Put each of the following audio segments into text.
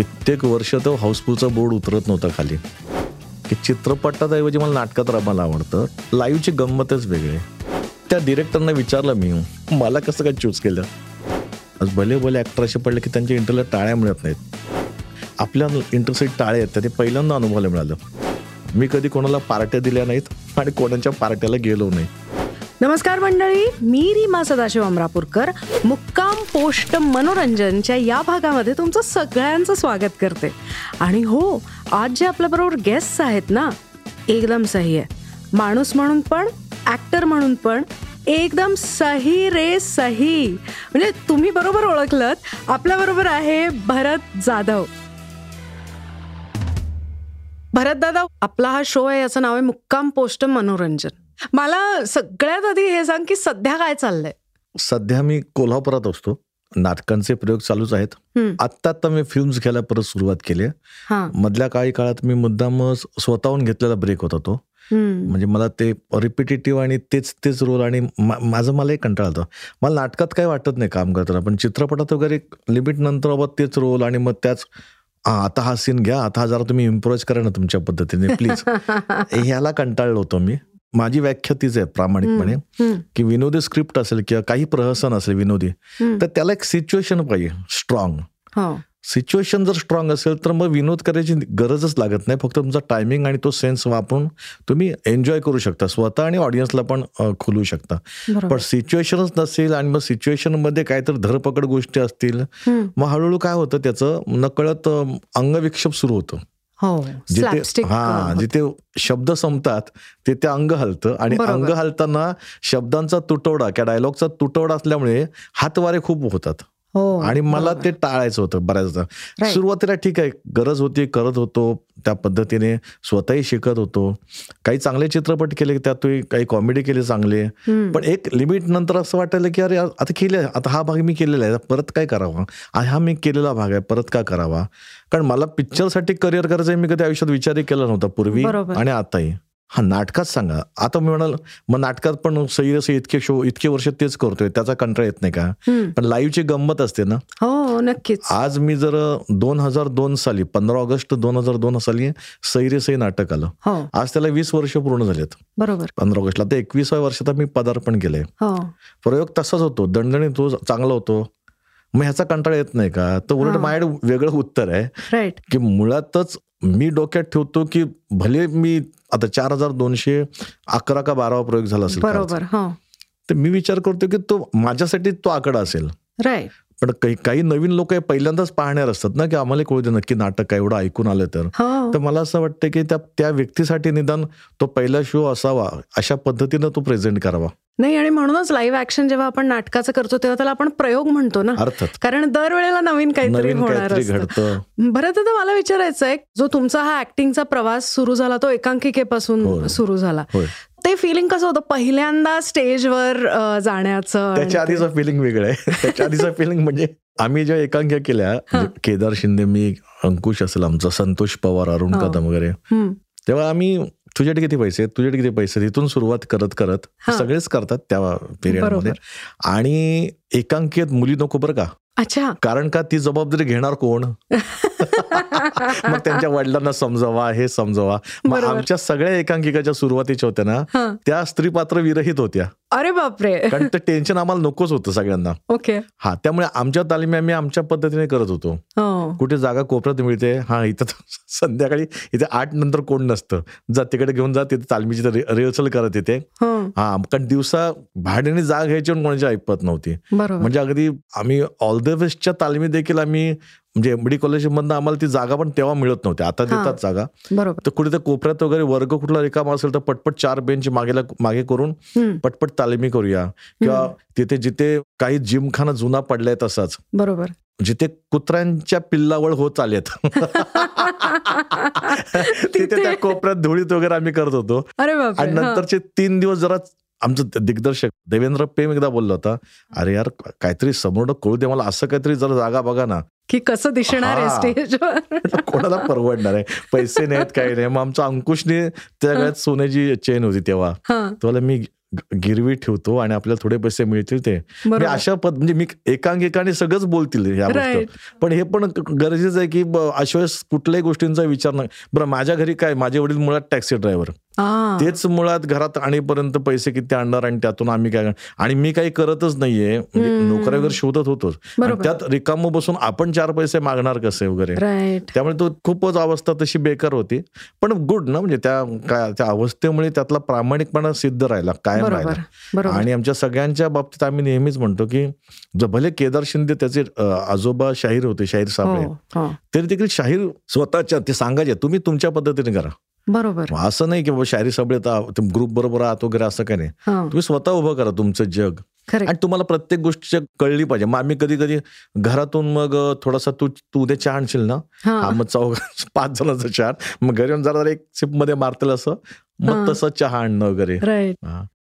कित्येक वर्ष तो हाऊसफुलचा बोर्ड उतरत नव्हता खाली. की चित्रपटात ऐवजी मला नाटकात रमायला आवडतं. लाईव्हची गंमतच वेगळी. आहे. त्या डिरेक्टरने विचारलं मी मला कसं काय चूज केलं? आज भले भले ॲक्टर असे पडले की त्यांच्या इंटरला टाळ्या मिळत नाहीत. आपल्या इंटरसाठी टाळे आहेत ते पहिल्यांदा अनुभवायला मिळालं. मी कधी कोणाला पार्ट्या दिल्या नाहीत आणि कोणाच्या पार्ट्याला गेलो नाही. नमस्कार मंडळी मी रीमा सदाशिव अमरापूरकर. मुक्काम पोस्ट मनोरंजनच्या या भागामध्ये तुमचं सगळ्यांचं स्वागत करते. आणि हो आज जे आपल्याबरोबर गेस्ट आहेत ना एकदम सही आहे. माणूस म्हणून पण ऍक्टर म्हणून पण एकदम सही रे सही. म्हणजे तुम्ही बरोबर ओळखलं आपल्याबरोबर आहे भरत जाधव. भरत दादा आपला हा शो आहे याचं नाव आहे मुक्काम पोस्ट मनोरंजन. मला सगळ्यात आधी हे सांग की सध्या काय चाललंय? सध्या मी कोल्हापुरात असतो. नाटकांचे प्रयोग चालूच आहेत. आत्ता आता मी फिल्म्स घ्यायला परत सुरुवात केली मधल्या काही काळात मी मुद्दाम स्वतःहून घेतलेला ब्रेक होता तो. म्हणजे मला ते रिपिटेटिव्ह आणि तेच तेच रोल आणि माझं मलाही कंटाळा होतं मला नाटकात काही वाटत नाही काम करताना पण चित्रपटात वगैरे लिमिट नंतर बाबा तेच रोल आणि मग त्याच आता हा सीन घ्या आता हा जरा तुम्ही इम्प्रोज करा ना तुमच्या पद्धतीने प्लीज ह्याला कंटाळलो होतो मी. माझी व्याख्या तीच आहे प्रामाणिकपणे. की विनोदी स्क्रिप्ट असेल किंवा काही प्रहसन असेल विनोदी. तर त्याला एक सिच्युएशन पाहिजे स्ट्रॉंग हो. सिच्युएशन जर स्ट्रॉंग असेल तर मग विनोद करायची गरजच लागत नाही. फक्त तुमचा टायमिंग आणि तो सेन्स वापरून तुम्ही एन्जॉय करू शकता. स्वतः आणि ऑडियन्सला पण अ, खुलवू शकता. पण सिच्युएशनच नसेल आणि मग सिच्युएशनमध्ये काहीतरी धरपकड गोष्टी असतील. मग हळूहळू काय होतं त्याचं नकळत अंगविक्षेप सुरू होतं. हो जिथे Slapstick, हा जिथे शब्द संपतात तिथे अंग हलतं. आणि. अंग हलताना शब्दांचा तुटवडा किंवा डायलॉगचा तुटवडा असल्यामुळे हातवारे खूप होतात. हो आणि मला. ते टाळायचं होतं बऱ्याचदा. सुरुवातीला ठीक आहे गरज होती करत होतो त्या पद्धतीने स्वतःही शिकत होतो काही चांगले चित्रपट केले त्यातही काही कॉमेडी केले चांगले. पण एक लिमिट नंतर असं वाटायला की अरे आता केले आता हा भाग मी केलेला आहे परत काय करावा हा मी केलेला भाग आहे परत काय करावा कारण मला पिक्चरसाठी करिअर करायचं आहे मी कधी आयुष्यात विचारही केला नव्हता पूर्वी. आणि आताही हा नाटकात सांगा. आता मी म्हणाल मग नाटकात पण सही असे इतके शो इतके वर्ष तेच करतोय त्याचा कंटाळा येत नाही का. पण लाईव्हची गंमत असते ना? हो नक्कीच. आज मी जर दोन हजार दोन साली पंधरा ऑगस्ट दोन हजार दोन साली सैरे सई नाटक आलं. हो. आज त्याला वीस वर्ष पूर्ण झालेत. बरोबर. पंधरा ऑगस्टला. तर एकविसाव्या वर्षात मी पदार्पण केलंय. हो. प्रयोग तसाच होतो. दणदणीत तो चांगला होतो. मग ह्याचा कंटाळा येत नाही का? तर उलट. माझ्याकडे वेगळं उत्तर आहे की मुळातच मी डोक्यात ठेवतो की भले मी आता चार हजार दोनशे अकरा का बारावा प्रयोग झाला असेल. बरोबर हो. तर मी विचार करतो की तो माझ्यासाठी तो आकडा असेल. राईट पण काही काही नवीन लोक पहिल्यांदाच पाहणार असतात ना की आम्हाला कळू दे नक्की नाटक काय एवढं ऐकून आलं तर. हो. तर मला असं वाटतं की त्या त्या व्यक्तीसाठी निदान तो पहिला शो असावा अशा पद्धतीनं तो प्रेझेंट करावा. नाही आणि म्हणूनच लाईव्ह ऍक्शन जेव्हा आपण नाटकाचं करतो तेव्हा त्याला आपण प्रयोग म्हणतो ना. अर्थात. कारण दरवेळेला नवीन काहीतरी होणार बरं तर मला विचारायचं आहे जो तुमचा हा ऍक्टिंगचा प्रवास सुरू झाला तो एकांकिकेपासून. सुरू झाला. ते फिलिंग कसं होतं? पहिल्यांदा स्टेजवर जाण्याचं त्याच्या आधीचं फिलिंग वेगळं आहे. त्याच्या आधीचं फिलिंग म्हणजे आम्ही जेव्हा एकांक्या केल्या म्हणजे केदार शिंदे मी अंकुश असेल आमचा संतोष पवार अरुण हो. कदम वगैरे. तेव्हा आम्ही तुझ्याकडे किती पैसे तुझ्याकडे किती पैसे तिथून सुरुवात करत करत. सगळेच करतात त्या पिरियडमध्ये आणि एकांकित मुली नको बरं का? अच्छा. कारण का ती जबाबदारी घेणार कोण? मग त्यांच्या वडिलांना समजावा हे समजावा. मग. आमच्या सगळ्या एकांकिकाच्या सुरुवातीच्या होत्या ना. त्या स्त्री पात्र विरहित होत्या. अरे बापरे. कारण ते टेन्शन आम्हाला नकोच होतं सगळ्यांना. ओके. हा त्यामुळे आमच्या तालिमी आम्ही आमच्या पद्धतीने करत होतो. हो. कुठे जागा कोपऱ्यात मिळते हा इथं संध्याकाळी इथे आठ नंतर कोण नसतं. जा तिकडे घेऊन जा तिथे तालमीची रिहर्सल करत येते. हो. हा कारण दिवसा भाड्याने जागा घ्यायची कोणाची ऐपत नव्हती. म्हणजे अगदी आम्ही ऑल द बेस्टच्या तालमी देखील आम्ही म्हणजे एमडी कॉलेजमधनं आम्हाला ती जागा पण तेव्हा मिळत नव्हती आता. देतात जागा. बरोबर. तर कुठे त्या कोपऱ्यात वगैरे वर्ग कुठला रिकामा असेल तर पटपट चार बेंच मागेला मागे करून पटपट तालिमी करूया. किंवा तिथे जिथे काही जिमखाना जुना पडलाय तसाच. बरोबर. जिथे कुत्र्यांच्या पिल्लावळ होत आलेत. तिथे त्या कोपऱ्यात धुळीत वगैरे आम्ही करत होतो. आणि. नंतरचे तीन दिवस जरा आमचं दिग्दर्शक देवेंद्र पेम एकदा बोलला होता अरे यार काहीतरी समोर कळू दे मला असं काहीतरी जरा जागा बघा ना. की कसं दिसणार आहे. स्टेजवर? कोणाला परवडणार आहे? पैसे नाहीत काही नाही. मग आमच्या अंकुशने त्या वेळात सोन्याची चेन होती तेव्हा. तेव्हा मी गिरवी ठेवतो आणि आपल्याला थोडे पैसे मिळतील ते. अशा पद म्हणजे मी एकांकिकाने सगळंच बोलतील या. गोष्टी. पण हे पण गरजेचं आहे की अशा वेळेस कुठल्याही गोष्टींचा विचार नाही बरं माझ्या घरी काय माझे वडील मुळात टॅक्सी ड्रायव्हर. तेच मुळात घरात आणीपर्यंत पैसे किती आणणार आणि त्यातून आम्ही काय करणार? आणि मी काही करतच नाहीये. म्हणजे. नोकऱ्या वगैरे शोधत होतोच. त्यात रिकाम बसून आपण चार पैसे मागणार कसे वगैरे? त्यामुळे तो खूपच अवस्था तशी बेकार होती. पण गुड ना म्हणजे त्या काय त्या अवस्थेमुळे त्यातला प्रामाणिकपणा सिद्ध राहिला कायम राहिला. आणि आमच्या सगळ्यांच्या बाबतीत आम्ही नेहमीच म्हणतो की ज- भले केदार शिंदे त्याचे आजोबा शाहीर होते शाहीर साबळे. हो हो. तरी देखील शाहीर स्वतःच्या ते सांगायचे तुम्ही तुमच्या पद्धतीने करा. बरोबर. असं नाही की बाबा शाहीर साबळे ग्रुप बरोबर आहात वगैरे असं काही नाही. तुम्ही स्वतः उभं करा तुमचं जग. आणि तुम्हाला प्रत्येक गोष्ट कळली पाहिजे. मग आम्ही कधी कधी घरातून मग थोडासा तू तू उद्या चहा आणशील ना? हा. मग चौघ पाच जणांचा चहा मग घरी येऊन जरा एक सिपमध्ये मारतील असं. मग तसं चहा आणणं वगैरे.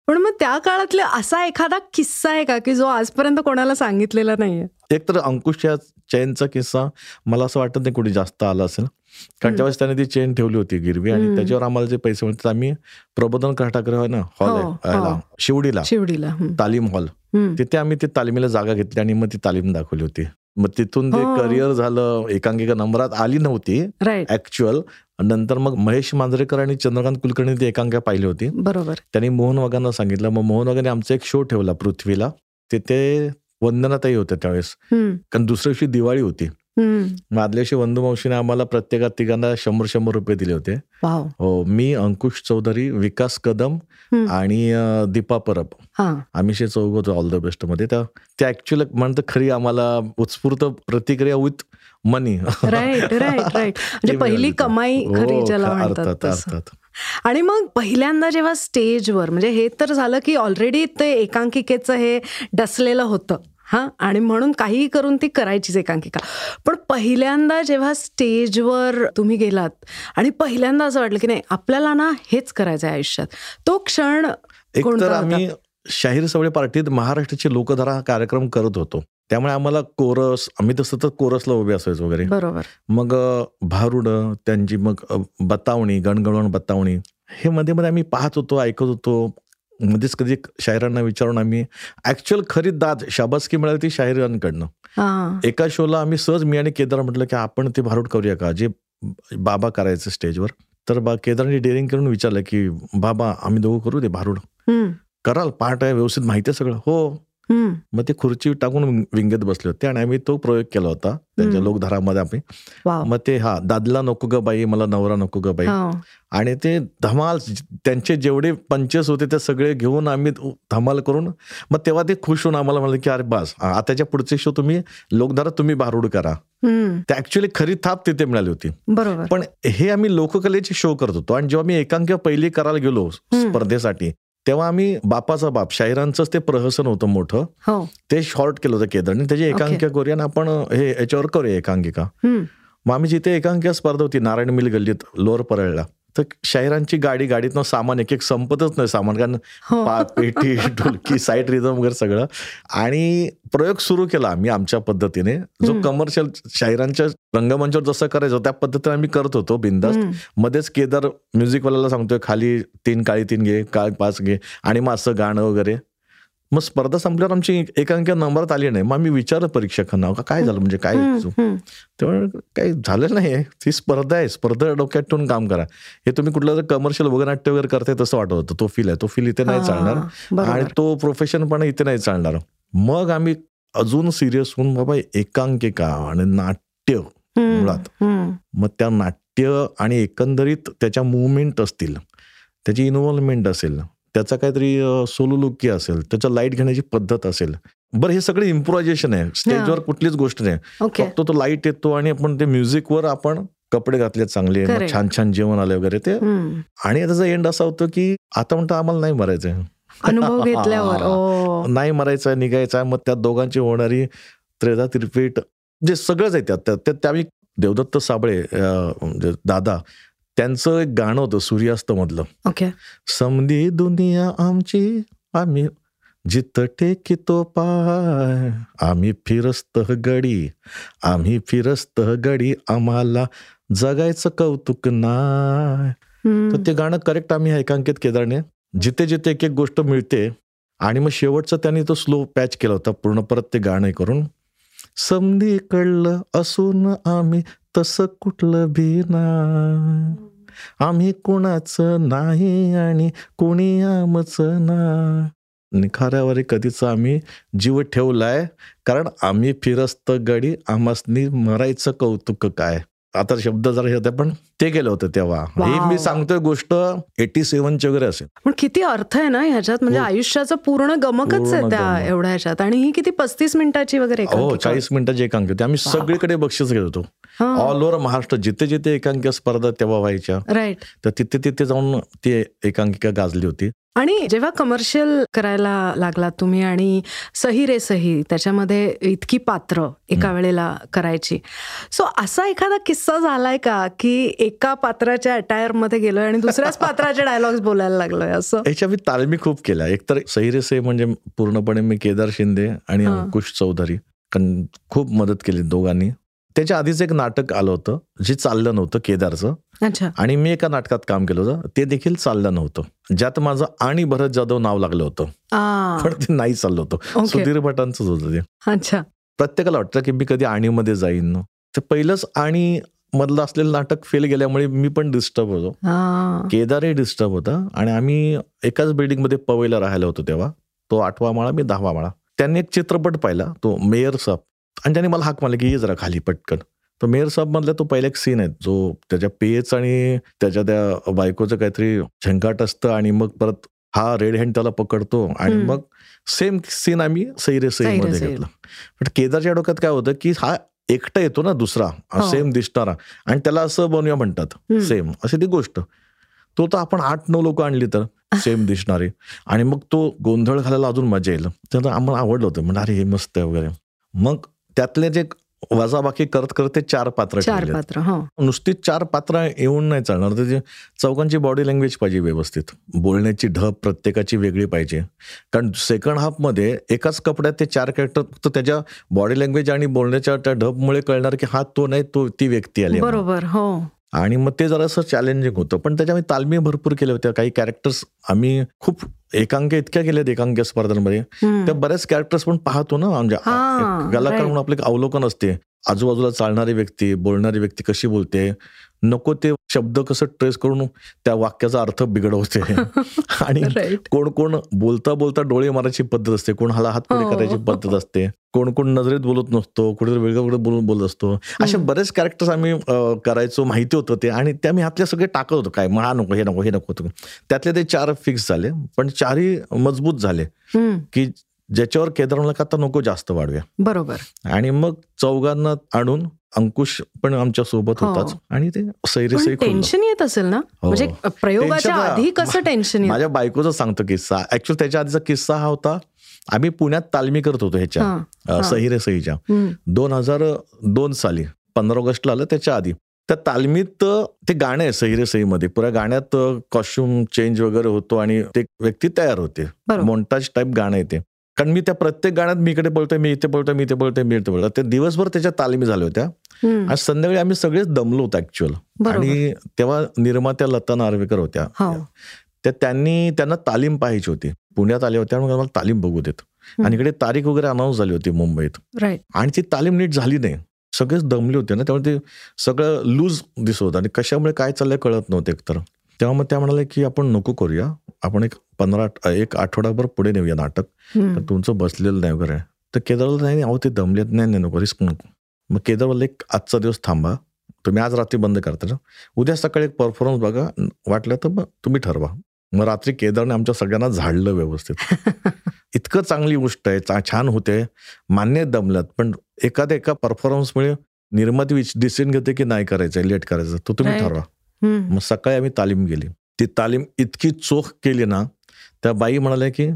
पण मग त्या काळातला असा एखादा किस्सा आहे का की जो आजपर्यंत कोणाला सांगितलेला नाहीये? एक तर अंकुशच्या चेनचा किस्सा मला असं वाटत नाही कुठे जास्त आला असेल. कारण. त्यावेळेस त्याने ती चेन ठेवली होती गिरवी आणि. त्याच्यावर आम्हाला जे पैसे मिळतात आम्ही प्रबोधन काटागृह ना हॉल हो, आहे हो. शिवडीला शिवडीला. तालीम हॉल. तिथे आम्ही ती तालिमीला जागा घेतली आणि मग ती तालीम दाखवली होती मग तिथून जे हो. करिअर झालं एकांकिका नंबरात आली नव्हती ऍक्च्युअल नंतर मग महेश मांजरेकर आणि चंद्रकांत कुलकर्णी ती एकांकिका पाहिली होती बरोबर त्यांनी मोहन वागांना सांगितलं मग मोहन वागांनी आमचा एक शो ठेवला पृथ्वीला तिथे वंदनाताई होत्या त्यावेळेस. कारण दुसऱ्या दिवशी दिवाळी होती. मग आदल्या दिवशी वंदू मावशीने आम्हाला प्रत्येका तिघांना शंभर शंभर रुपये दिले होते. हो मी अंकुश चौधरी विकास कदम. आणि दीपा परब. हा. आम्ही शे चौघ होतो ऑल द बेस्टमध्ये. त्या त्या ऍक्च्युअल म्हणतं खरी आम्हाला उत्स्फूर्त प्रतिक्रिया with money right right right म्हणजे पहिली कमाई खरी ज्याला हो, अर्थात तसं. अर्थात. आणि मग पहिल्यांदा जेव्हा स्टेजवर म्हणजे हे तर झालं की ऑलरेडी ते एकांकिकेचं हे डसलेलं होतं. हा? आणि म्हणून काहीही करून ती करायचीच एकांकिका. पण पहिल्यांदा जेव्हा स्टेजवर तुम्ही गेलात आणि पहिल्यांदा असं वाटलं की नाही आपल्याला ना हेच करायचं आहे आयुष्यात. तो क्षण? आम्ही शाहीर सवळे पार्टीत महाराष्ट्राची लोकधारा हा कार्यक्रम करत होतो. त्यामुळे आम्हाला कोरस आम्ही तर सतत कोरसला उभे असायचो वगैरे. बरोबर. मग भारुड त्यांची मग बतावणी गणगणवण बतावणी हे मध्ये मध्ये आम्ही पाहत होतो ऐकत होतो. मध्येच कधी शाहिरांना विचारून आम्ही ऍक्च्युअल खरी दाद शाबासकी मिळाली ती शाहिरांकडनं हा. एका शोला आम्ही सहज मी आणि केदार म्हटलं की आपण ते भारूड करूया का? जे बाबा करायचं स्टेजवर. तर बा केदारने डेअरिंग करून विचारलं की बाबा आम्ही दोघं करू ते भारूड. कराल पाठ आहे व्यवस्थित माहिती आहे सगळं. हो. मग ते खुर्ची टाकून विंग- विंगत बसले होते आणि आम्ही तो प्रयोग केला होता. त्यांच्या. लोकधारामध्ये आम्ही. मग ते हा दादला नको ग बाई मला नवरा नको ग बाई. हो, आणि ते धमाल त्यांचे जेवढे पंचेस होते ते सगळे घेऊन आम्ही धमाल करून मग तेव्हा ते खुश होऊन आम्हाला म्हणलं की अरे बस आताच्या पुढचे शो तुम्ही लोकधारा तुम्ही भारूड करा. ते ऍक्च्युअली खरी थाप तिथे मिळाली होती. बरोबर. पण हे आम्ही लोककलेचे शो करत होतो आणि जेव्हा मी एकांकिका पहिली करायला गेलो स्पर्धेसाठी तेव्हा आम्ही बापाचा बाप शाहिरांचंच ते प्रहसन होतं मोठं. हो. ते शॉर्ट केलं होतं केदारने. त्याची एकांकिका करूया आणि आपण हे याच्यावर करूया एकांकिका. मग आम्ही जिथे एकांकिका स्पर्धा होती नारायण मिल गल्लीत लोअर परळला तर शाहिरांची गाडी गाडीतनं सामान एक एक संपतच नाही सामान कारण हो. पेटी ढोलकी साईड रिझम वगैरे सगळं. आणि प्रयोग सुरू केला आम्ही आमच्या पद्धतीने. जो. कमर्शियल शाहिरांच्या रंगमंचावर जसं करायचं त्या पद्धतीने आम्ही करत होतो बिंदास. हम्म, मध्येच केदार म्युझिकवाल्याला सांगतोय खाली तीन काळी तीन घे काळ पाच घे आणि मग असं गाणं वगैरे. मग स्पर्धा संपल्यावर आमची एकांकिका नंबरात आली नाही. मग आम्ही विचारलं परीक्षकांना "का काय झालं? म्हणजे काय. तेव्हा काही झालं नाही ती स्पर्धा आहे. स्पर्धा डोक्यात ठेवून काम करा. हे तुम्ही कुठलं जर कमर्शियल वगनाट्य वगैरे करताय तसं वाटत होतं. तो फील आहे. तो फील इथे नाही चालणार. आणि तो प्रोफेशन पण इथे नाही चालणार. मग आम्ही अजून सिरियस होऊन बाबा एकांकिका आणि नाट्य मुळात. मग त्या नाट्य आणि एकंदरीत त्याच्या मुवमेंट असतील त्याची इन्व्हॉल्वमेंट असेल त्याचा काहीतरी सोलोलुकी असेल त्याच्या लाइट घेण्याची पद्धत असेल. बरं हे सगळं इम्प्रोव्हायझेशन आहे. स्टेजवर कुठलीच गोष्ट नाही. फक्त तो लाइट येतो आणि आपण ते म्युझिकवर आपण कपडे घातले चांगले. छान छान जेवण आले वगैरे ते. आणि त्याचा एंड असा होतो की आता म्हणतो आम्हाला नाही मरायचंय. अनुभव घेतल्यावर ओ नाही मरायचं निघायचं मग त्या दोघांची होणारी त्रेधा तिरपीट जे सगळंच आहे त्यात त्यावेळी देवदत्त साबळे म्हणजे दादा त्यांचं एक गाणं होतं सूर्यास्त मधलं ओके. समधी दुनिया आमची आम्ही जित टेकितो पाय आम्ही फिरस्त गडी आम्ही फिरस्त गडी आम्हाला जगायचं कौतुक नाय. तर ते गाणं करेक्ट आम्ही एकांकित केदारने. जिथे जिथे एक एक गोष्ट मिळते आणि मग शेवटचं त्यांनी तो स्लो पॅच केला होता पूर्ण परत ते गाणं करून. समधी कळलं असून आम्ही तसं कुठलं भीना आम्ही कोणाचं नाही आणि कोणी आमचं ना निखाऱ्यावर कधीच आम्ही जीव ठेवलाय कारण आम्ही फिरस्त गडी आमासनी मरायचं कौतुक काय आता शब्द जरा हे होते पण ते गेलं होतं तेव्हा ही. मी सांगतोय गोष्ट एटी सेव्हनची वगैरे असेल पण किती अर्थ आहे ना ह्याच्यात म्हणजे हो. आयुष्याचं पूर्ण गमकच आहे त्या. एवढ्या ह्याच्यात आणि ही किती पस्तीस मिनिटाची वगैरे हो. चाळीस मिनिटाची एकांकी होती आम्ही सगळीकडे बक्षीस घेत होतो. ऑल ओव्हर महाराष्ट्र जिथे जिथे एकांकिका स्पर्धा तेव्हा व्हायच्या राईट तर तिथे तिथे जाऊन ती एकांकिका गाजली होती. आणि जेव्हा कमर्शियल करायला लागला तुम्ही आणि सही रे सही त्याच्यामध्ये इतकी पात्र एका वेळेला करायची. सो असा एखादा किस्सा झालाय का की एका पात्राच्या अटायरमध्ये गेलोय आणि दुसऱ्याच पात्राचे डायलॉग्स बोलायला लागलोय असं? याच्या मी तालमी खूप केल्या. एकतर सहिरे से म्हणजे पूर्णपणे मी केदार शिंदे आणि. अंकुश चौधरी. कारण खूप मदत केली दोघांनी. त्याच्या आधीच एक नाटक आलं होतं जे चाललं नव्हतं केदारचं. अच्छा. आणि मी एका नाटकात काम केलं होतं. ते देखील चाललं नव्हतं. ज्यात माझं आणि भरत जाधव नाव लागलं होतं. पण ते नाही चाललं होतं. सुधीर भटांचंच होतं ते. अच्छा. प्रत्येकाला वाटतं की मी कधी आणीमध्ये जाईन. तर पहिलंच आणि मधलं असलेलं नाटक फेल गेल्यामुळे मी पण डिस्टर्ब होतो. केदारही डिस्टर्ब होता. आणि आम्ही एकाच बिल्डिंगमध्ये पवईला राहायला होतो तेव्हा. तो आठवा माळा मी दहावा माळा. त्यांनी एक चित्रपट पाहिला तो मेयर साहेब आणि त्यांनी मला हाक मारला की ये जरा खाली पटकन तो मेयर साहेब मधला तो पहिला एक सीन आहे जो त्याच्या पेच आणि त्याच्या त्या बायकोचं काहीतरी झंकाट असतं आणि मग परत हा रेड हँड त्याला पकडतो आणि. मग सेम सीन आम्ही सैरे सई सैरे मध्ये. घेतला पण केदारच्या डोक्यात काय होतं की हा एकटा येतो ना दुसरा हो. सेम दिसणारा आणि त्याला असं बनवूया म्हणतात. सेम अशी ती गोष्ट तो तर आपण आठ नऊ लोक आणली तर सेम दिसणारे आणि मग तो गोंधळ घालायला अजून मजा येईल तर आम्हाला आवडलं होतं म्हणजे अरे हे मस्त आहे वगैरे मग त्यातले जे वजाबाकी करत करत ते चार पात्र चार. पात्र हो. नुसतीच चार पात्र येऊन नाही चालणार. त्याची चौकांची बॉडी लँग्वेज पाहिजे व्यवस्थित. बोलण्याची ढब प्रत्येकाची वेगळी पाहिजे. कारण सेकंड हाफमध्ये एकाच कपड्यात ते चार कॅरेक्टर फक्त त्याच्या बॉडी लँग्वेज आणि बोलण्याच्या त्या ढबमुळे कळणार की हा तो नाही तो ती व्यक्ती आली. बरोबर हो. आणि मग ते जरासं चॅलेंजिंग होतं. पण त्याच्यामध्ये तालमी भरपूर केल्या होत्या. काही कॅरेक्टर्स आम्ही खूप एकांक इतक्या केल्यात एकांक स्पर्धांमध्ये. त्या बऱ्याच कॅरेक्टर्स पण पाहतो ना. म्हणजे कलाकार. म्हणून आपलं अवलोकन असते. आजूबाजूला चालणारी व्यक्ती बोलणारी व्यक्ती कशी बोलते नको ते शब्द कसं ट्रेस करून त्या वाक्याचा अर्थ बिघडवते. आणि कोण कोण बोलता बोलता डोळे मारायची पद्धत असते कोण हाला हातपुडी हो. करायची पद्धत असते कोण कोण नजरेत बोलत नसतो कुठेतरी वेगळं वेगळं बोलून बोलत असतो. असे. बरेच कॅरेक्टर्स आम्ही करायचो माहिती होतं ते. आणि त्या मी हातले सगळे टाकत होतो काय मग हा नको हे नको हे नको होतं. त्यातले ते चार फिक्स झाले पण चारही मजबूत झाले की ज्याच्यावर केदार म्हणला का आता नको जास्त वाढूया बरोबर आणि मग चौघांना आणून अंकुश पण आमच्यासोबत हो. होताच आणि ते सैरे. टेन्शन येत असेल ना हो. म्हणजे प्रयोगाच्या आधी कसं टेन्शन माझ्या बायकोचा सांगतो किस्सा ऍक्च्युअली त्याच्या आधीचा किस्सा हा होता आम्ही पुण्यात तालमी करत होतो ह्याच्या हा, अ, हा. सही रे सहीच्या. दोन हजार दोन साली पंधरा ऑगस्टला आलं त्याच्या आधी त्या तालमीत ते गाणं आहे सही रे सहीमध्ये पुऱ्या गाण्यात कॉस्ट्युम चेंज वगैरे होतो आणि ते व्यक्ती तयार होते. मोन्टाज टाईप गाणं येते कारण मी त्या प्रत्येक गाण्यात मी इकडे बोलतोय मी इथे बोलतोय मी इथे बोलतोय मी इथे बोलतोय. ते दिवसभर त्याच्या तालमी झाल्या होत्या. आज संध्याकाळी आम्ही सगळेच दमलो होतो ऍक्च्युअल. आणि तेव्हा निर्मात्या लता नार्वेकर होत्या. हो. त्या त्यांनी त्यांना तालीम पाहिजे होती. पुण्यात आल्या होत्या म्हणून मला तालीम बघू देत. आणि इकडे तारीख वगैरे अनाऊन्स झाली होती मुंबईत. आणि ती तालीम नीट झाली नाही. सगळेच दमले होते ना त्यामुळे ते सगळं लूज दिसत होतं. आणि कशामुळे काय चाललंय कळत नव्हतं एकतर. तेव्हा मग त्या म्हणाले की आपण नको करूया. आपण एक पंधरा एक आठवडाभर पुढे नेऊया नाटक. तर तुमचं बसलेलं नाही वगैरे. तर केदारला नाही अहो ते दमलेत. नाही नाही नको रिस्क नको. मग केदार बोलले एक आजचा दिवस थांबा. तुम्ही आज रात्री बंद करता ना. उद्या सकाळी एक परफॉर्मन्स बघा. वाटलं तर मग तुम्ही ठरवा. मग रात्री केदारने आमच्या सगळ्यांना झाडलं व्यवस्थित. इतकं चांगली गोष्ट आहे. चा- छान होते. मान्य दमल्यात. पण एखाद्या एका परफॉर्मन्समुळे निर्माती डिसिजन घेते की नाही करायचं लेट करायचं तो तुम्ही. ठरवा. मग सकाळी आम्ही तालीम गेली. ती तालीम इतकी चोख केली ना त्या बाई म्हणाल्या की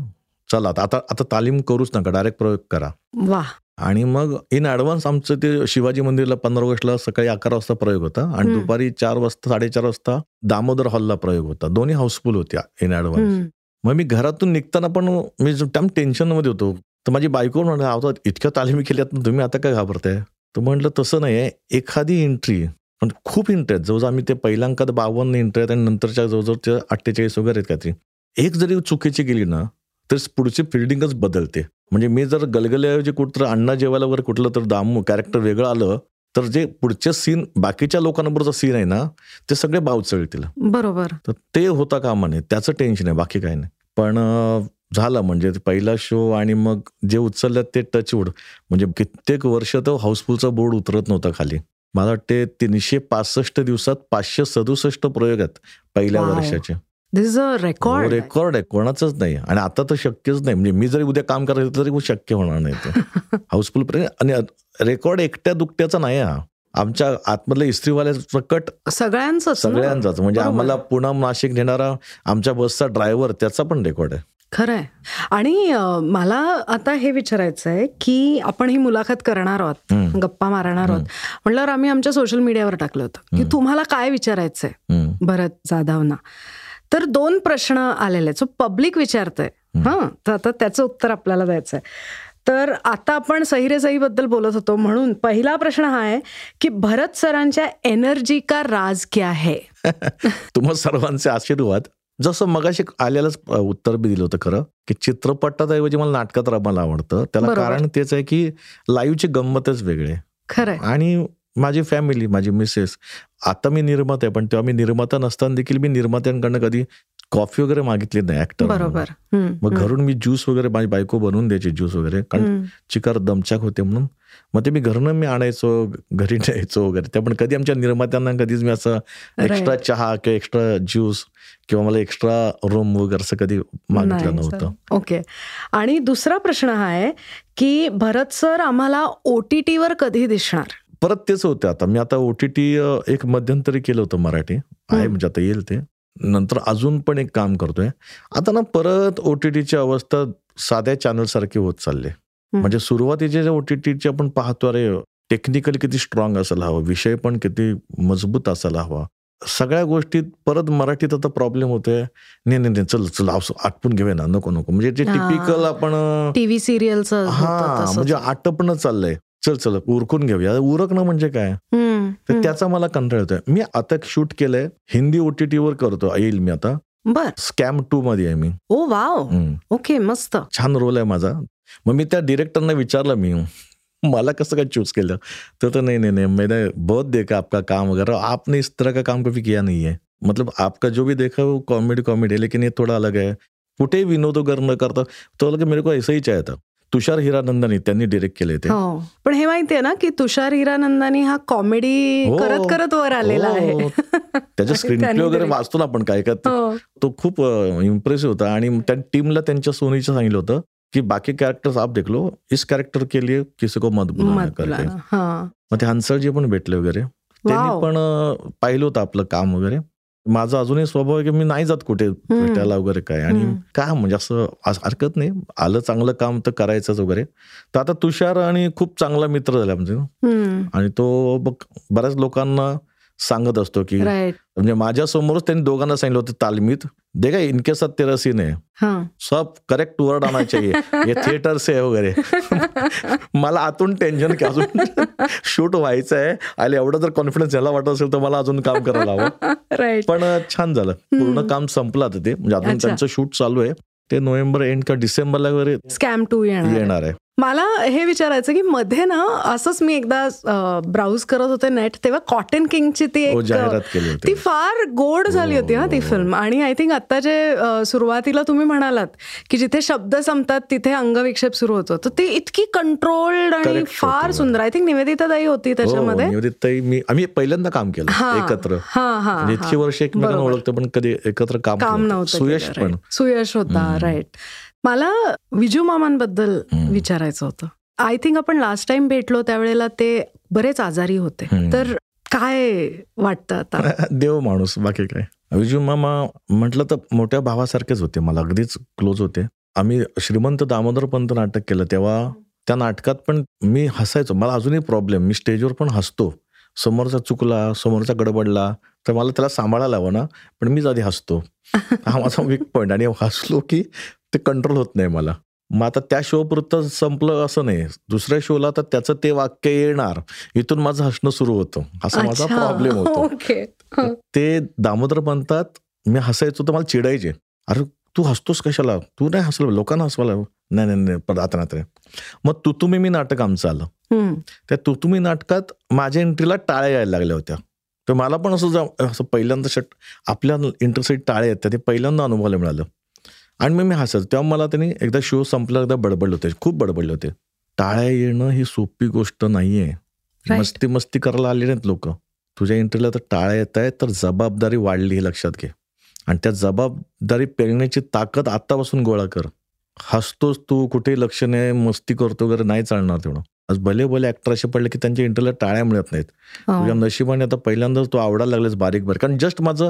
चला आता आता तालीम करूच नका डायरेक्ट प्रयोग करा. वा. आणि मग इन ऍडव्हान्स आमचं ते शिवाजी मंदिरला पंधरा ऑगस्टला सकाळी अकरा वाजता प्रयोग होता आणि. दुपारी चार वाजता साडेचार वाजता दामोदर हॉलला प्रयोग होता. दोन्ही हाऊसफुल होत्या इन ऍडव्हान्स. मग मी घरातून निघताना पण मी टाइम टेन्शनमध्ये होतो. तर माझी बायको म्हणलं आता इतक्या तालिमी केल्यात तुम्ही आता काय घाबरताय? तर म्हटलं तसं नाही एखादी एंट्री पण खूप आहेत जवळजवळ आम्ही ते पहिल्या अंकात बावन्न आहेत आणि नंतरच्या जवळजवळ ते अठ्ठेचाळीस वगैरे आहेत काहीतरी. एक जरी चुकीची गेली ना तर पुढची फिल्डिंगच बदलते. म्हणजे मी जर गलगल्याऐवजी कुठं अण्णा जेवायला वगैरे कुठलं तर दामू कॅरेक्टर वेगळं आलं तर जे पुढचे सीन बाकीच्या लोकांबरोबर सीन आहे ना ते सगळे बाव बरोबर. तर ते होता कामा नये. त्याचं टेन्शन आहे बाकी काही नाही. पण झालं म्हणजे पहिला शो आणि मग जे उचलल्यात ते टचवूड म्हणजे कित्येक वर्ष तो हाऊसफुलचा बोर्ड उतरत नव्हता खाली. मला वाटते तीनशे पासष्ट दिवसात पाचशे सदुसष्ट प्रयोग आहेत पहिल्या. वर्षाचे. रेकॉर्ड रेकॉर्ड आहे. कोणाचंच नाही. आणि आता तर शक्यच नाही. म्हणजे मी जरी उद्या काम करायचं तरी शक्य होणार नाही ते. हाऊसफुल आणि रेकॉर्ड एकट्या दुकट्याचा नाही हा. आमच्या आतमधल्या इस्त्रीवाल्या कट सगळ्यांच सगळ्यांचाच. म्हणजे. आम्हाला पुन्हा नाशिक नेणारा आमच्या बसचा ड्रायव्हर त्याचा पण रेकॉर्ड आहे. खरंय. आणि मला आता हे विचारायचं आहे की आपण ही मुलाखत करणार आहोत गप्पा मारणार आहोत. म्हटल्यावर आम्ही आमच्या सोशल मीडियावर टाकलं होतं की. तुम्हाला काय विचारायचंय? भरत जाधवना. तर दोन प्रश्न आलेले आहेत. सो पब्लिक विचारतंय. हां तर आता त्याचं उत्तर आपल्याला द्यायचं आहे तर आता आपण सहिरे सही बद्दल बोलत होतो म्हणून पहिला प्रश्न हा आहे की भरत सरांच्या एनर्जी का राज क्या है तुम्हा सर्वांचे आशीर्वाद. जसं मगाशी आल्यालाच अ, उत्तर बी दिलं होतं खरं की चित्रपटात ऐवजी मला नाटकात रमायला आवडतं. त्याला. कारण तेच आहे की लाईव्हची गंमतच वेगळी खरंय आणि माझी फॅमिली माझी मिसेस आता मी निर्माता आहे पण तेव्हा मी निर्माता नसताना देखील मी निर्मात्यांकडनं कधी कॉफी वगैरे मागितली नाही ऍक्टर बरोबर. मग घरून मी ज्यूस वगैरे माझी बायको बनवून द्यायची ज्यूस वगैरे. कारण. चिकार दमचाक होते म्हणून. मग ते मी घरनं मी आणायचो घरी न्यायचो वगैरे. त्या पण कधी आमच्या निर्मात्यांना कधीच मी असं एक्स्ट्रा. चहा किंवा एक्स्ट्रा ज्यूस किंवा मला एक्स्ट्रा रूम वगैरे असं कधी मागितलं नव्हतं. ओके. आणि दुसरा प्रश्न हा आहे की भरत सर आम्हाला ओ टी टीवर कधी दिसणार? परत तेच होतं आता. मी आता ओ टी टी एक मध्यंतरी केलं होतं मराठी. आहे. म्हणजे आता येईल ते. नंतर अजून पण एक काम करतोय. आता ना परत ओ टी टीची अवस्था साध्या चॅनल सारखी होत चालली म्हणजे सुरुवातीचे जे ओ टी टीचे आपण पाहतो अरे टेक्निकली किती स्ट्रॉंग असायला हवं विषय पण किती मजबूत असायला हवा. सगळ्या गोष्टीत परत मराठीत आता प्रॉब्लेम होतोय. नाही नाही नाही चल चल आटपून घेऊया ना नको नको. म्हणजे जे. टिपिकल आपण टीव्ही सिरियलचं हा म्हणजे आटपणं चाललंय. चल चल उरकून घेऊया. उरकणं म्हणजे काय? तर त्याचा मला कंटाळ येतोय. मी आता शूट केलंय हिंदी ओटीटी वर करतो येईल मी आता. बर. स्कॅम टू मध्ये आहे मी. ओ वाव. ओके मस्त. छान रोल आहे माझा. मग मी त्या डिरेक्टरना विचारलं मी मला कसं काय चूज केलं? तर तो नहीं नहीं नहीं मैंने बहुत देखा आपका काम वगैरह. आपने इस तरह का काम कभी किया नहीं है. मतलब आपका जो भी देखा वो कॉमेडी कॉमेडी है लेकिन ये थोड़ा अलग है। कुठेही विनोद वगैरे न करता तो लगे मेरे को ऐसा ही चाहिए था। तुषार हिरानंदानी त्यांनी डिरेक्ट केले ते हो पण हे माहितीये ना की तुषार हिरानंदानी हा कॉमेडी हो. करत करत वर आलेला आहे हो. त्याच्या स्क्रीन प्ले वगैरे वाचतो ना आपण काय काय ते. खूप इम्प्रेसिव्ह होता आणि त्या टीमला त्यांच्या सोनीचं सांगितलं होतं की बाकी कॅरेक्टर्स आप देख लो इस कॅरेक्टर के लिए किसी को मत बुलाना मग ते हंसळजी पण भेटले वगैरे त्यांनी. पण पाहिलं होतं आपलं काम वगैरे माझा अजूनही स्वभाव आहे की मी नाही जात कुठे भेटायला वगैरे काय. आणि. काय म्हणजे असं हरकत नाही. आलं चांगलं काम तर करायचंच वगैरे. तर आता तुषार आणि खूप चांगला मित्र झाला म्हणजे. आणि तो बघ बऱ्याच लोकांना सांगत असतो की म्हणजे माझ्या समोरच त्यांनी दोघांना सांगितलं होतं तालमीत देखा इनके साथ तेरा सीन है. हा. सब करेक्ट वर्ड आना चाहिए. ये थिएटर से है वगैरे. मला आतून टेन्शन की अजून शूट व्हायचं आहे. आणि एवढं जर कॉन्फिडन्स याला वाटत असेल तर मला अजून काम करायला हवं. पण छान झालं. पूर्ण काम संपलं आता ते. म्हणजे अजून. त्यांचं शूट चालू आहे. ते नोव्हेंबर एंड का डिसेंबरला वगैरे स्कॅम टू येणार आहे. मला हे विचारायचं की मध्ये ना असंच मी एकदा ब्राउज करत होते नेट तेव्हा कॉटन किंगची ती हो एक ती फार गोड झाली होती हा ती फिल्म आणि आय थिंक आता जे सुरुवातीला तुम्ही म्हणालात की जिथे शब्द संपतात तिथे अंगविक्षेप सुरू होतो तर ती इतकी कंट्रोल्ड आणि फार. सुंदर आय थिंक निवेदिता दाई होती त्याच्यामध्ये हो, निवेदिताई मी आम्ही पहिल्यांदा काम केलं हा, एकत्र हा हा म्हणजे इतकी हा. वर्ष एकमेकांना. ओळखतो पण कधी एकत्र काम काम नव्हतं सुयश पण. सुयश होता. राईट मला विजू मामांबद्दल. विचारायचं होतं. आय थिंक आपण लास्ट टाइम भेटलो त्यावेळेला ते बरेच आजारी होते. तर काय वाटतं आता? देव माणूस बाकी काय. विजू मामा म्हटलं तर मोठ्या भावासारखेच होते मला अगदीच क्लोज होते. आम्ही श्रीमंत दामोदर पंत नाटक केलं तेव्हा त्या नाटकात पण मी हसायचो. मला अजूनही प्रॉब्लेम मी स्टेजवर पण हसतो. समोरचा चुकला समोरचा गडबडला तर मला त्याला सांभाळायला हवं ना पण मीच आधी हसतो. हा माझा वीक पॉईंट आणि हसलो की ते कंट्रोल होत नाही मला. मग आता त्या शो पुरतं संपलं असं नाही. दुसऱ्या शोला तर त्याचं ते वाक्य येणार. इथून माझं हसणं सुरू होतं. असा माझा. प्रॉब्लेम होतो. ते दामोदर म्हणतात मी हसायचो तर मला चिडायचे. अरे तू हसतोस कशाला? तू नाही हसलं लोकांना हसवायला नाही नाही नाही आता नाही मग तू तुम्ही मी नाटक आमचं आलं. त्या तू तुम्ही नाटकात माझ्या एंट्रीला टाळ्या यायला लागल्या होत्या. तर मला पण असं जा- असं पहिल्यांदा शट आपल्या इंटरसाईड टाळे आहेत ते पहिल्यांदा अनुभवायला मिळालं. आणि मग मी हसत तेव्हा मला त्यांनी एकदा शो संपला एकदा बडबडले होते. खूप बडबडले होते. टाळ्या येणं ही सोपी गोष्ट नाहीये. Right. मस्ती मस्ती करायला आले नाहीत लोक. तुझ्या इंटरव्ह्यूला तर टाळ्या येत आहेत तर जबाबदारी वाढली हे लक्षात घे. आणि त्या जबाबदारी पेरण्याची ताकद आतापासून गोळा कर. हसतोस तू कुठेही लक्ष नाही मस्ती करतो वगैरे नाही चालणार तेवढं. आज भले भले ऍक्टर असे पडले की त्यांच्या इंटरव्ह्यूला टाळ्या मिळत नाहीत. हो. तुझ्या नशिबाने आता पहिल्यांदाच तो आवडायला लागलेस बारीक बारीक कारण जस्ट माझं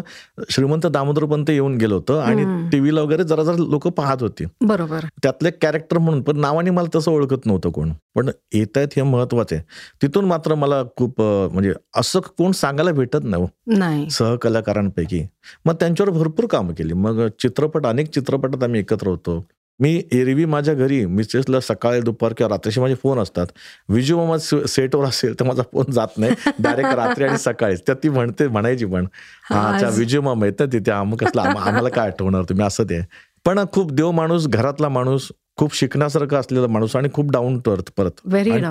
श्रीमंत दामोदर पंत येऊन गेलं होतं आणि. टीव्हीला वगैरे जरा जरा लोक पाहत होती. बरोबर. त्यातले कॅरेक्टर म्हणून पण नावाने मला तसं ओळखत नव्हतं कोण. पण येत आहेत हे महत्वाचं आहे. तिथून मात्र मला खूप म्हणजे असं कोण सांगायला भेटत नाही हो, नाही. सहकलाकारांपैकी. मग त्यांच्यावर भरपूर कामं केली. मग चित्रपट अनेक चित्रपटात आम्ही एकत्र होतो. मी एरवी माझ्या घरी मिसेसला सकाळी दुपार किंवा रात्रीशी माझे फोन असतात. विजू मामा सेटवर असेल तर माझा फोन जात नाही. डायरेक्ट रात्री आणि सकाळीच. त्या ती म्हणते म्हणायची पण हा अच्छा विजू मामा येतात तिथे. अमुक असला आम- आम्हाला काय आठवणार तुम्ही? असं ते. पण खूप देव माणूस घरातला माणूस खूप शिकण्यासारखा असलेला माणूस आणि खूप डाऊन टू अर्थ परत.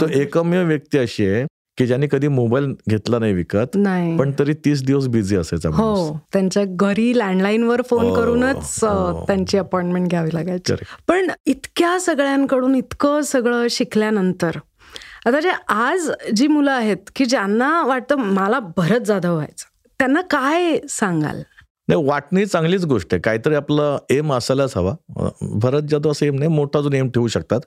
तो एकमेव व्यक्ती अशी आहे की ज्याने कधी मोबाईल घेतला नाही विकत नाही. पण तरी तीस दिवस बिझी असायचा हो त्यांच्या घरी लँडलाईन वर फोन हो, करूनच हो. त्यांची अपॉइंटमेंट घ्यावी लागायची. पण इतक्या सगळ्यांकडून इतकं सगळं शिकल्यानंतर आता जे आज जी मुलं आहेत की ज्यांना वाटतं मला भरत जाधव व्हायचं त्यांना काय सांगाल? नाही वाटणी चांगलीच गोष्ट आहे. काहीतरी आपलं एम असायलाच हवा. भरत जाधव असं एम नाही मोठा अजून एम ठेवू शकतात.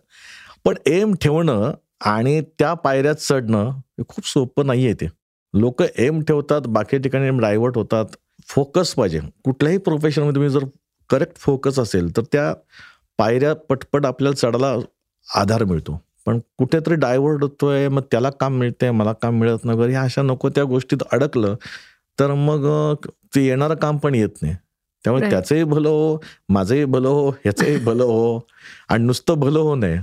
पण एम ठेवणं आणि त्या पायऱ्यात चढणं हे खूप सोपं नाही आहे ते. लोक एम ठेवतात बाकी ठिकाणी एम डायव्हर्ट होतात. फोकस पाहिजे. कुठल्याही प्रोफेशनमध्ये तुम्ही जर करेक्ट फोकस असेल तर त्या पायऱ्या पटपट आपल्याला चढायला आधार मिळतो. पण कुठेतरी डायव्हर्ट होतोय मग त्याला काम मिळतंय मला काम मिळत नाही वगैरे ह्या अशा नको त्या गोष्टीत अडकलं तर मग ते येणारं काम पण येत नाही. त्यामुळे. त्याचंही भलं हो माझंही भलं हो ह्याचंही भलं हो आणि नुसतं भलं हो नये.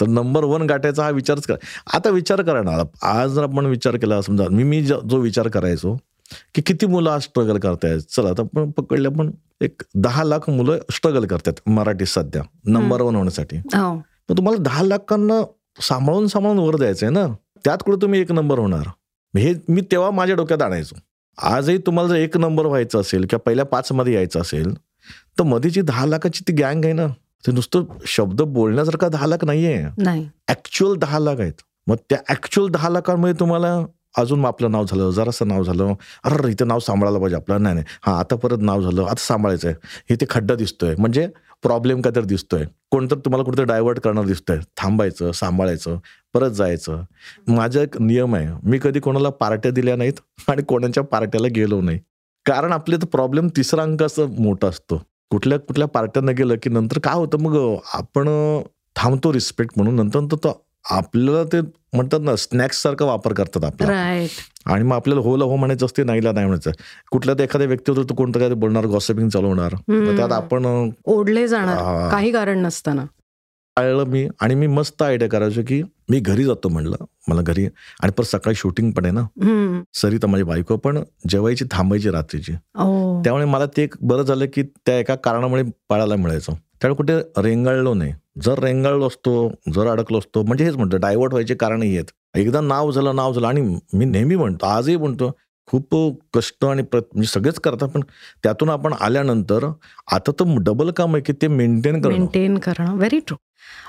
तर नंबर वन गाठायचा हा विचारच करा. आता विचार करा ना. आज जर आपण विचार केला समजा मी मी ज- विचार करायचो की किती मुलं आज स्ट्रगल करतायत? चला आता आपण पकडले पण एक दहा लाख मुलं स्ट्रगल करतात मराठी सध्या नंबर वन होण्यासाठी. हो. पण तुम्हाला दहा लाखांना सांभाळून सांभाळून वर द्यायचंय ना? त्यात कुठे तुम्ही एक नंबर होणार? हे मी तेव्हा माझ्या डोक्यात आणायचो. आजही तुम्हाला जर एक नंबर व्हायचं असेल किंवा पहिल्या पाच मध्ये यायचं असेल तर मध्येची दहा लाखाची ती गँग आहे ना? ते नुसतं शब्द बोलण्यासारखा दहा लाख नाहीये. नाही. ऍक्च्युअल दहा लाख आहेत. मग त्या ऍक्च्युअल दहा लाखांमध्ये तुम्हाला अजून आपलं नाव झालं जरासं नाव झालं. अरे इथं नाव सांभाळायला पाहिजे आपलं नाही नाही. हा आता परत नाव झालं. आता सांभाळायचं आहे इथे खड्डा दिसतोय. म्हणजे प्रॉब्लेम काय तर दिसतोय. कोणतं तुम्हाला कुठे डायव्हर्ट करणार दिसतंय. थांबायचं सांभाळायचं परत जायचं. माझा एक नियम आहे. मी कधी कोणाला पार्ट्या दिल्या नाहीत आणि कोणाच्या पार्ट्याला गेलो नाही. कारण आपले तर प्रॉब्लेम तिसरा अंक असं मोठा असतो. कुठल्या कुठल्या पार्ट्यांना गेलं की नंतर काय होतं मग आपण थांबतो रिस्पेक्ट म्हणून. नंतर नंतर तो आपल्याला ते म्हणतात ना स्नॅक्स सारखा वापर करतात आपला आणि मग आपल्याला होला हो म्हणायचं असते नाहीला नाही म्हणायचं. कुठल्या तर एखाद्या व्यक्तीवर तो कोणतं काय बोलणार गॉसिपिंग चालू होणार मग त्यात आपण ओढले जाणार. काही कारण नसताना. टाळलं मी आणि मी मस्त आयडिया करायचो की मी घरी जातो म्हणलं मला घरी. आणि परत सकाळी शूटिंग पण आहे ना. सरिता माझी बायको पण जेवायची थांबायची रात्रीची. त्यामुळे मला ते एक बरं झालं की त्या एका कारणामुळे पाळायला मिळायचं. त्यामुळे कुठे रेंगाळलो नाही. जर रेंगाळलो असतो जर अडकलो असतो म्हणजे हेच म्हणतो डायव्हर्ट व्हायचे कारणही आहेत. एकदा नाव झालं नाव झालं आणि मी नेहमी म्हणतो आजही म्हणतो खूप कष्ट आणि प्र म्हणजे सगळेच करतात पण त्यातून आपण आल्यानंतर आता तर डबल काम आहे की ते मेंटेन करणं. मेंटेन करणं. Very true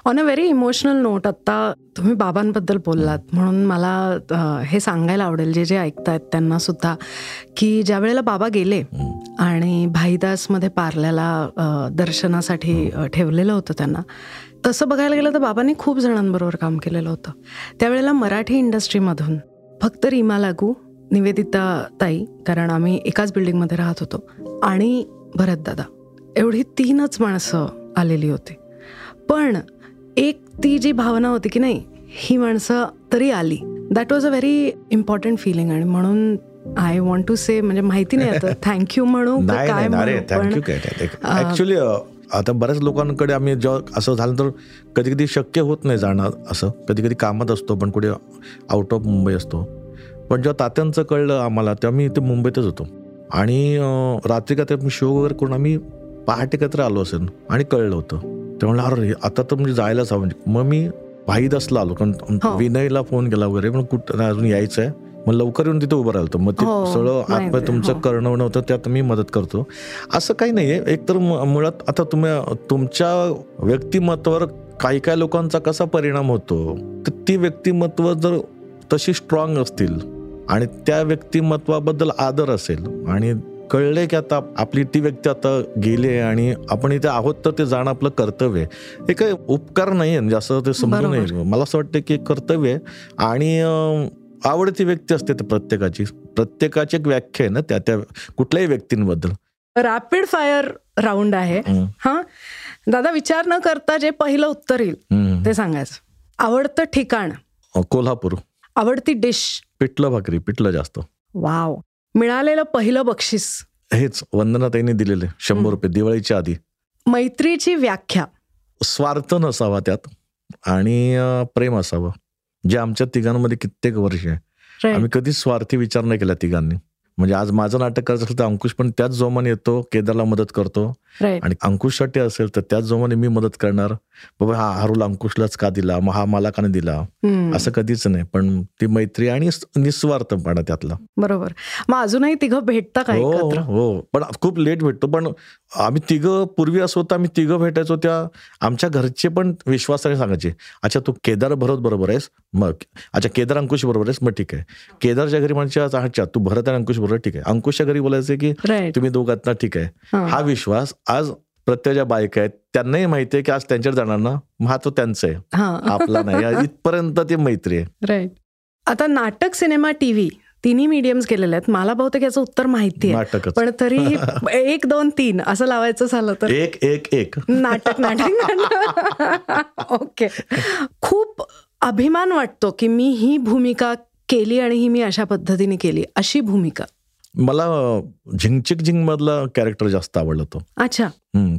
on a very emotional note आत्ता तुम्ही बाबांबद्दल बोललात. म्हणून मला हे सांगायला आवडेल जे जे ऐकतायत त्यांना सुद्धा की ज्या वेळेला बाबा गेले. आणि भाईदासमध्ये पार्ल्याला दर्शनासाठी अ, ठेवलेलं होतं त्यांना. तसं बघायला गेलं तर बाबांनी खूप जणांबरोबर काम केलेलं होतं. त्यावेळेला मराठी इंडस्ट्रीमधून फक्त रीमा लागू निवेदिता ताई कारण आम्ही एकाच बिल्डिंगमध्ये राहत होतो आणि भरत दादा. एवढी तीनच माणसं आलेली होती. पण एक ती जी भावना होती की नाही ही माणसं तरी आली. That was a very important feeling आणि म्हणून आय वॉन्ट टू से म्हणजे माहिती नाही आता. थँक्यू म्हणू काय अरे थँक्यू काय ऍक्च्युली आता बऱ्याच लोकांकडे आम्ही जेव्हा असं झालं तर कधी कधी शक्य होत नाही जाणं असं. कधी कधी कामात असतो पण कुठे आउट ऑफ मुंबई असतो. पण जेव्हा तात्यांचं कळलं आम्हाला तेव्हा मी इथे मुंबईतच होतो. आणि रात्री का ते शो वगैरे करून आम्ही पहाटे काहीतरी आलो असेल आणि कळलं होतं. ते म्हणलं अरे आता तर म्हणजे जायलाच हवं. म्हणजे मग मी भाईद असला आलो. कारण हो. विनयला फोन केला वगैरे पण कुठं अजून यायचं आहे मग लवकर येऊन तिथे उभं राहिलं मग ते हो, सगळं आहे, तुमचं. करणं होतं त्यात मी मदत करतो. असं काही नाहीये. एकतर मु- मुळात आता तुम्ही तुमच्या व्यक्तिमत्वावर काही काही लोकांचा कसा परिणाम होतो तर ती व्यक्तिमत्व जर तशी स्ट्रॉंग असतील आणि त्या व्यक्तिमत्वाबद्दल आदर असेल आणि कळले की आता आपली ती व्यक्ती आता गेली आहे आणि आपण इथे आहोत तर ते जाणं आपलं कर्तव्य आहे. हे काही उपकार नाही आहे असं ते समजू बरोबर. नये. मला असं वाटतं की कर्तव्य आहे आणि आवडती व्यक्ती असते ते प्रत्येकाची. प्रत्येकाची एक व्याख्या आहे ना त्या त्या कुठल्याही व्यक्तींबद्दल. रॅपिड फायर राऊंड आहे. हा? दादा विचार न करता जे पहिलं उत्तर येईल. ते सांगायचं. आवडतं ठिकाण. कोल्हापूर. आवडती डिश पिठलं भाकरी पिठलं जास्त. वाव मिळालेलं पहिलं बक्षीस. हेच वंदनाताईने दिलेले शंभर. रुपये दिवाळीच्या आधी. मैत्रीची व्याख्या. स्वार्थ नसावा त्यात आणि प्रेम असावं. जे आमच्या तिघांमध्ये कित्येक वर्ष आहे. आम्ही कधीच स्वार्थी विचार नाही केला तिघांनी. म्हणजे आज माझं नाटक करायचं असेल तर अंकुश पण त्याच जोमाने येतो केदारला मदत करतो. आणि अंकुशसाठी असेल तर त्याच जोमाने मी मदत करणार. बाबा हा हा रोल अंकुशलाच का दिला? मग हा मला का नाही दिला असं कधीच नाही पण ती मैत्री आणि निस्वार्थपणा त्यातला. बरोबर. मग अजूनही तिघं भेटता का हो हो. पण खूप लेट भेटतो पण आम्ही तिघं पूर्वी असं होतं आम्ही तिघं भेटायचो त्या आमच्या घरचे पण विश्वासाने सांगायचे. अच्छा तू केदार भरत बरोबर आहेस? मग अच्छा केदार अंकुश बरोबर आहेस? मग ठीक आहे. केदारच्या घरी म्हणजे अच्छा तू भरत आणि अंकुश बरोबर ठीक आहे. अंकुशच्या घरी बोलायचं की तुम्ही दोघात ना ठीक आहे. हा विश्वास आज प्रत्येक ज्या बायका आहेत त्यांनाही माहिती आहे की आज त्यांच्यावर जाणार ना मग हा तो त्यांचा आहे. आपला नाही इथपर्यंत ती मैत्री आहे. राईट आता नाटक सिनेमा टीव्ही तिन्ही मीडियम्स केलेले आहेत. मला बहुतेक याचं उत्तर माहिती आहे. पण तरी एक दोन तीन असं लावायचं झालं तर? एक एक एक. नाटक नाटक ओके खूप अभिमान वाटतो की मी ही भूमिका केली आणि ही मी अशा पद्धतीने केली. अशी भूमिका. मला झिंगचिक झिंग मधला कॅरेक्टर जास्त आवडला होतो अच्छा.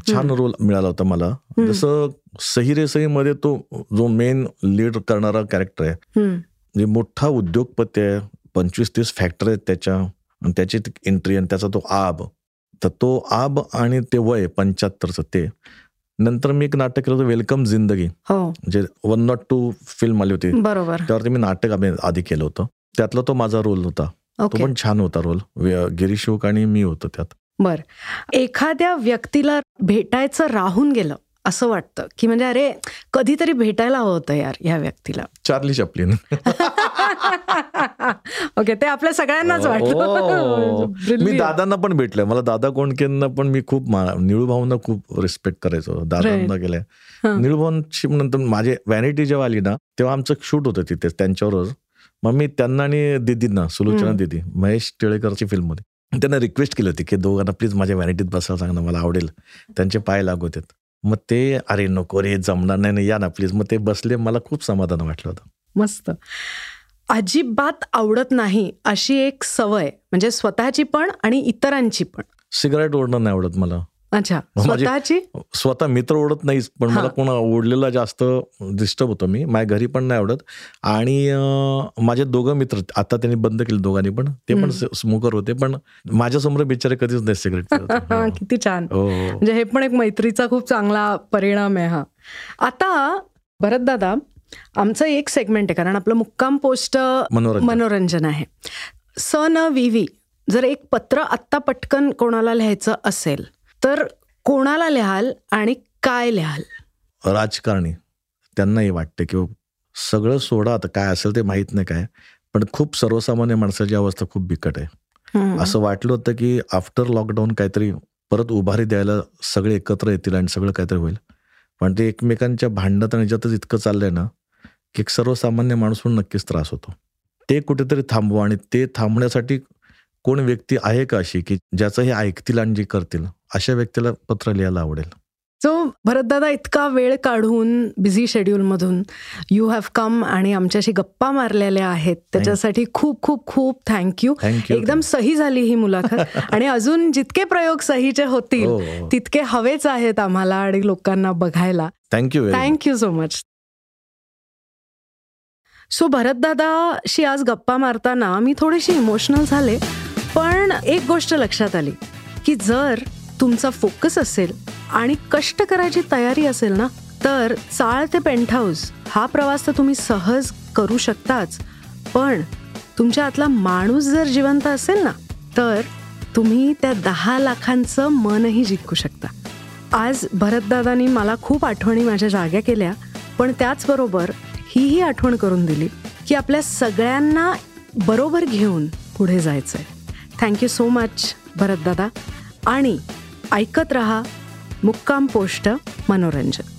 छान रोल मिळाला होता मला. जसं सही रे सही मध्ये तो जो मेन लीड करणारा कॅरेक्टर आहे म्हणजे मोठा उद्योगपती आहे पंचवीस तीस फॅक्टरी आहेत त्याच्या आणि त्याची एंट्री आणि त्याचा तो आब. तर तो आब आणि ते वय पंच्याहत्तरचं ते. नंतर मी एक नाटक केलं होतं वेलकम जिंदगी. हो. म्हणजे वन नॉट टू फिल्म आली होती. बरोबर. त्यावरती मी नाटक आधी केलं होतं. त्यातला तो माझा रोल होता. तो पण छान होता रोल. गिरीश ओक आणि मी होतो त्यात. बर. एखाद्या व्यक्तीला भेटायचं राहून गेलं असं वाटतं की म्हणजे अरे कधीतरी भेटायला हवं होतं यार या व्यक्तीला. चार्ली चपलीन. ओके ते आपल्या सगळ्यांनाच हो. वाटतं मी. दादांना पण भेटलोय. मला दादा कोणकेंना पण मी खूप निळू भाऊंना खूप रिस्पेक्ट करायचो. दादांना गेल्या हा. निळू भाऊंची नंतर माझे व्हॅनिटी जेव्हा आली ना तेव्हा आमचं शूट होतं तिथे त्यांच्यावरच मग मी त्यांना आणि दिदींना सुलोचना. दिदी महेश टिळेकरची फिल्ममध्ये. त्यांना रिक्वेस्ट केली होती की दोघांना प्लीज माझ्या व्हॅनिटीत बसायला सांग ना मला आवडेल. त्यांचे पाय लागत आहेत मग ते अरे नको रे जमणार नाही या ना प्लीज मग ते बसले मला खूप समाधान वाटलं होतं. मस्त. अजिबात आवडत नाही अशी एक सवय म्हणजे स्वतःची पण आणि इतरांची पण. सिगारेट ओढणं नाही आवडत मला. अच्छा. माझी- स्वतःची? स्वतः मित्र ओढत नाहीच पण हा. मला कोणा ओढलेला जास्त डिस्टर्ब होतो मी. माझ्या घरी पण नाही आवडत. आणि माझे दोघं मित्र आता त्यांनी बंद केले दोघांनी पण. ते पण. स्मोकर होते पण माझ्यासमोर बिचारे कधीच नाही सिगरेट किती छान. हो म्हणजे हे पण एक मैत्रीचा खूप चांगला परिणाम आहे हा. आता भरत दादा आमचं एक सेगमेंट आहे कारण आपलं मुक्काम पोस्ट मनोरंजन. मनोरंजन आहे. स न विवी जर एक पत्र आत्ता पटकन कोणाला लिहायचं असेल तर कोणाला लिहाल आणि काय लिहाल? राजकारणी. त्यांनाही वाटते की सगळं सोडा आता काय असेल ते माहीत नाही काय पण खूप सर्वसामान्य माणसाची अवस्था खूप बिकट आहे. असं वाटलं होतं की आफ्टर लॉकडाऊन काहीतरी परत उभारी द्यायला सगळे एकत्र येतील आणि सगळं काहीतरी होईल. पण ते एकमेकांच्या भांडत आणि याच्यातच इतकं चाललंय ना की एक सर्वसामान्य माणूस म्हणून नक्कीच त्रास होतो. ते कुठेतरी थांबवा आणि ते थांबण्यासाठी कोण व्यक्ती आहे का अशी की ज्याचं हे ऐकतील आणि जे करतील? अशा व्यक्तीला पत्र लिहायला आवडेल. सो भरतदादा इतका वेळ काढून बिझी शेड्यूलमधून यू हॅव कम आणि आमच्याशी गप्पा मारलेल्या आहेत. त्याच्यासाठी खूप खूप खूप थँक्यू एकदम सही झाली ही मुलाखत. आणि अजून जितके प्रयोग सहीचे होतील हो. तितके हवेच आहेत आम्हाला आणि लोकांना बघायला. Thank you thank you so much so भरतदादाशी आज गप्पा मारताना मी थोडीशी इमोशनल झाले पण एक गोष्ट लक्षात आली की जर तुमचा फोकस असेल आणि कष्ट करायची तयारी असेल ना तर चाळ ते पेंटहाऊस हा प्रवास तर तुम्ही सहज करू शकताच. पण तुमच्या आतला माणूस जर जिवंत असेल ना तर तुम्ही त्या दहा लाखांचं मनही जिंकू शकता. आज भरतदादांनी मला खूप आठवणी माझ्या जाग्या केल्या पण त्याचबरोबर हीही आठवण करून दिली की आपल्या सगळ्यांना बरोबर घेऊन पुढे जायचं आहे थँक्यू सो मच भरतदादा आणि ऐकत रहा मुक्काम पोस्ट मनोरंजन.